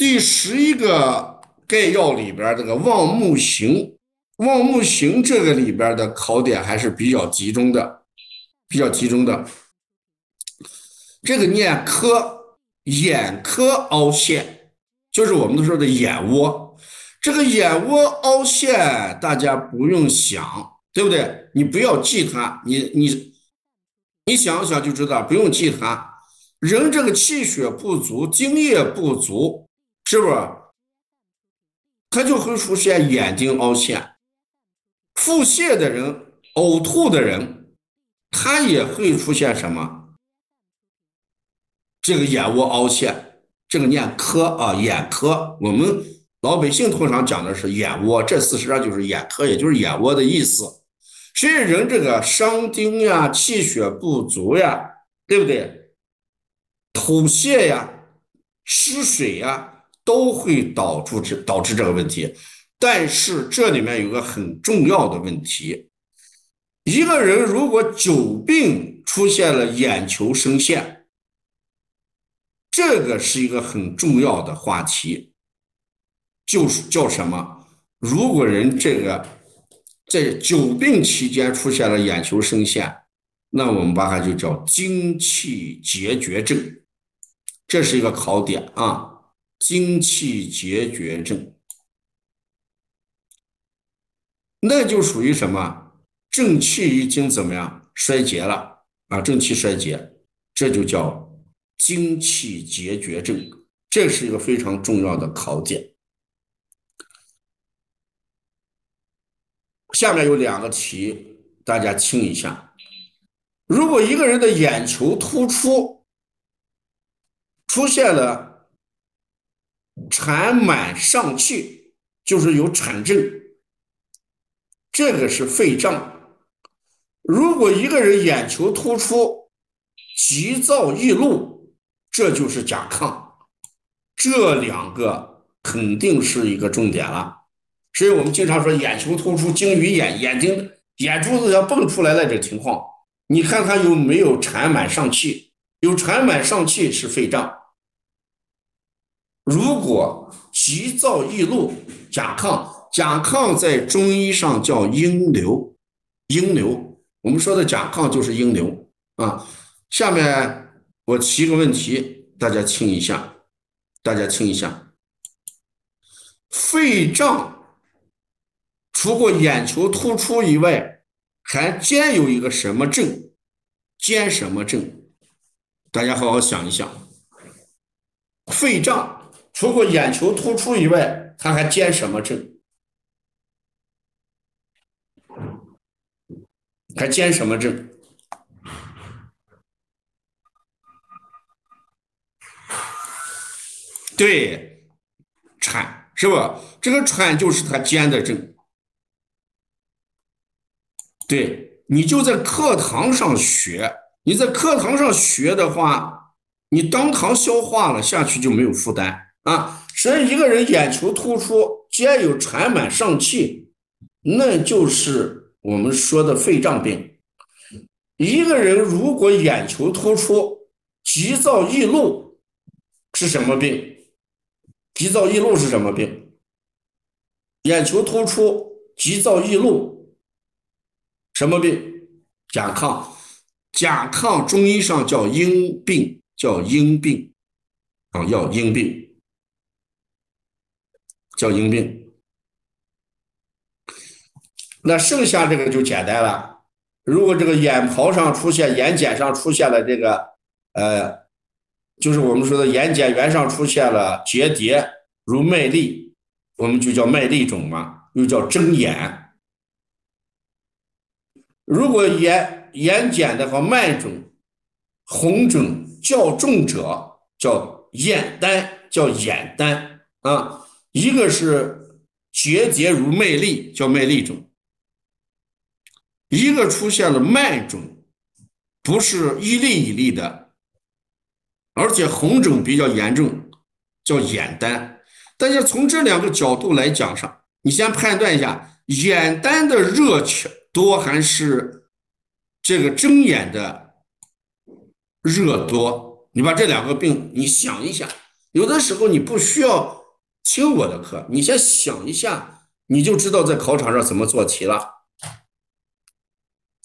第十一个概要里边这个望木行，望木行这个里边的考点还是比较集中的，比较集中的。这个念科，眼科凹陷，就是我们说的眼窝。这个眼窝凹陷，大家不用想，对不对？你不要记它，你你你想想就知道，不用记它。人这个气血不足，精液不足，是不是？他就会出现眼睛凹陷。腹泻的人、呕吐的人，他也会出现什么？这个眼窝凹陷，这个念科啊，眼科。我们。老百姓通常讲的是眼窝，这事实上就是眼科，也就是眼窝的意思。所以人这个伤丁呀、气血不足呀，对不对？吐泻呀、失水呀，都会导致这导致这个问题。但是这里面有个很重要的问题：一个人如果久病出现了眼球生陷，这个是一个很重要的话题。就是叫什么？如果人这个在久病期间出现了眼球生陷，那我们把它就叫精气结绝症，这是一个考点啊。精气结绝症，那就属于什么？正气已经怎么样衰竭了啊？正气衰竭，这就叫精气结绝症，这是一个非常重要的考点。下面有两个题，大家听一下。如果一个人的眼球突出出现了产满上气，就是有产症，这个是肺胀。如果一个人眼球突出急躁易怒，这就是甲亢。这两个肯定是一个重点了。所以我们经常说眼球突出睛鱼眼，眼睛眼珠子要蹦出来那种情况，你看他有没有产满上气？有产满上气是肺胀。如果急躁易怒，甲亢，甲亢在中医上叫阴流，阴流，我们说的甲亢就是阴流啊。下面我提个问题，大家听一下，大家听一下，肺胀。除过眼球突出以外，还兼有一个什么症？兼什么症？大家好好想一想。肺胀，除过眼球突出以外，他还兼什么症？还兼什么症？对，喘，是吧？这个喘就是他兼的症。对你就在课堂上学，你在课堂上学的话，你当堂消化了下去就没有负担啊。所以一个人眼球突出，兼有产满上气，那就是我们说的肺胀病。一个人如果眼球突出，急躁易怒，是什么病？急躁易怒是什么病？眼球突出，急躁易怒。什么病？甲亢，甲亢中医上叫阴病，叫阴病，啊，要阴病，叫阴病。那剩下这个就简单了。如果这个眼泡上出现、眼睑上出现了这个，呃，就是我们说的眼睑缘上出现了结节，如麦粒，我们就叫麦粒肿嘛，又叫睁眼。如果眼眼睑的和脉肿、红肿较重者，叫眼丹，叫眼丹啊。一个是结节如麦粒，叫麦粒肿；一个出现了脉肿，不是一粒一粒的，而且红肿比较严重，叫眼丹。大家从这两个角度来讲上，你先判断一下眼丹的热气。多还是这个睁眼的热多？你把这两个病，你想一想，有的时候你不需要听我的课，你先想一下，你就知道在考场上怎么做题了。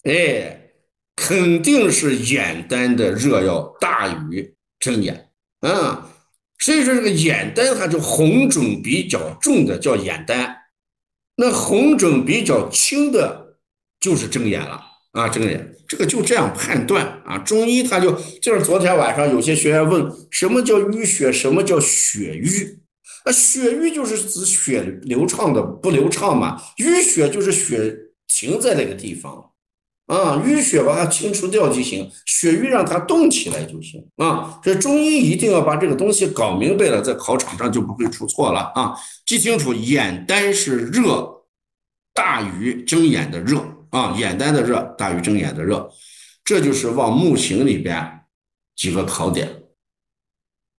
哎，肯定是眼单的热要大于睁眼啊。所以说这个眼单它就红肿比较重的叫眼单，那红肿比较轻的就是睁眼了啊，睁眼。这个就这样判断啊，中医他就就是昨天晚上有些学员问什么叫淤血，什么叫血瘀？那，血瘀就是指血流畅的不流畅嘛，淤血就是血停在那个地方。啊，淤血把它清除掉就行，血瘀让它动起来就行啊。这中医一定要把这个东西搞明白了，在考场上就不会出错了啊。记清楚，眼单是热大于睁眼的热啊，眼单的热大于睁眼的热，这就是望目形里边几个考点。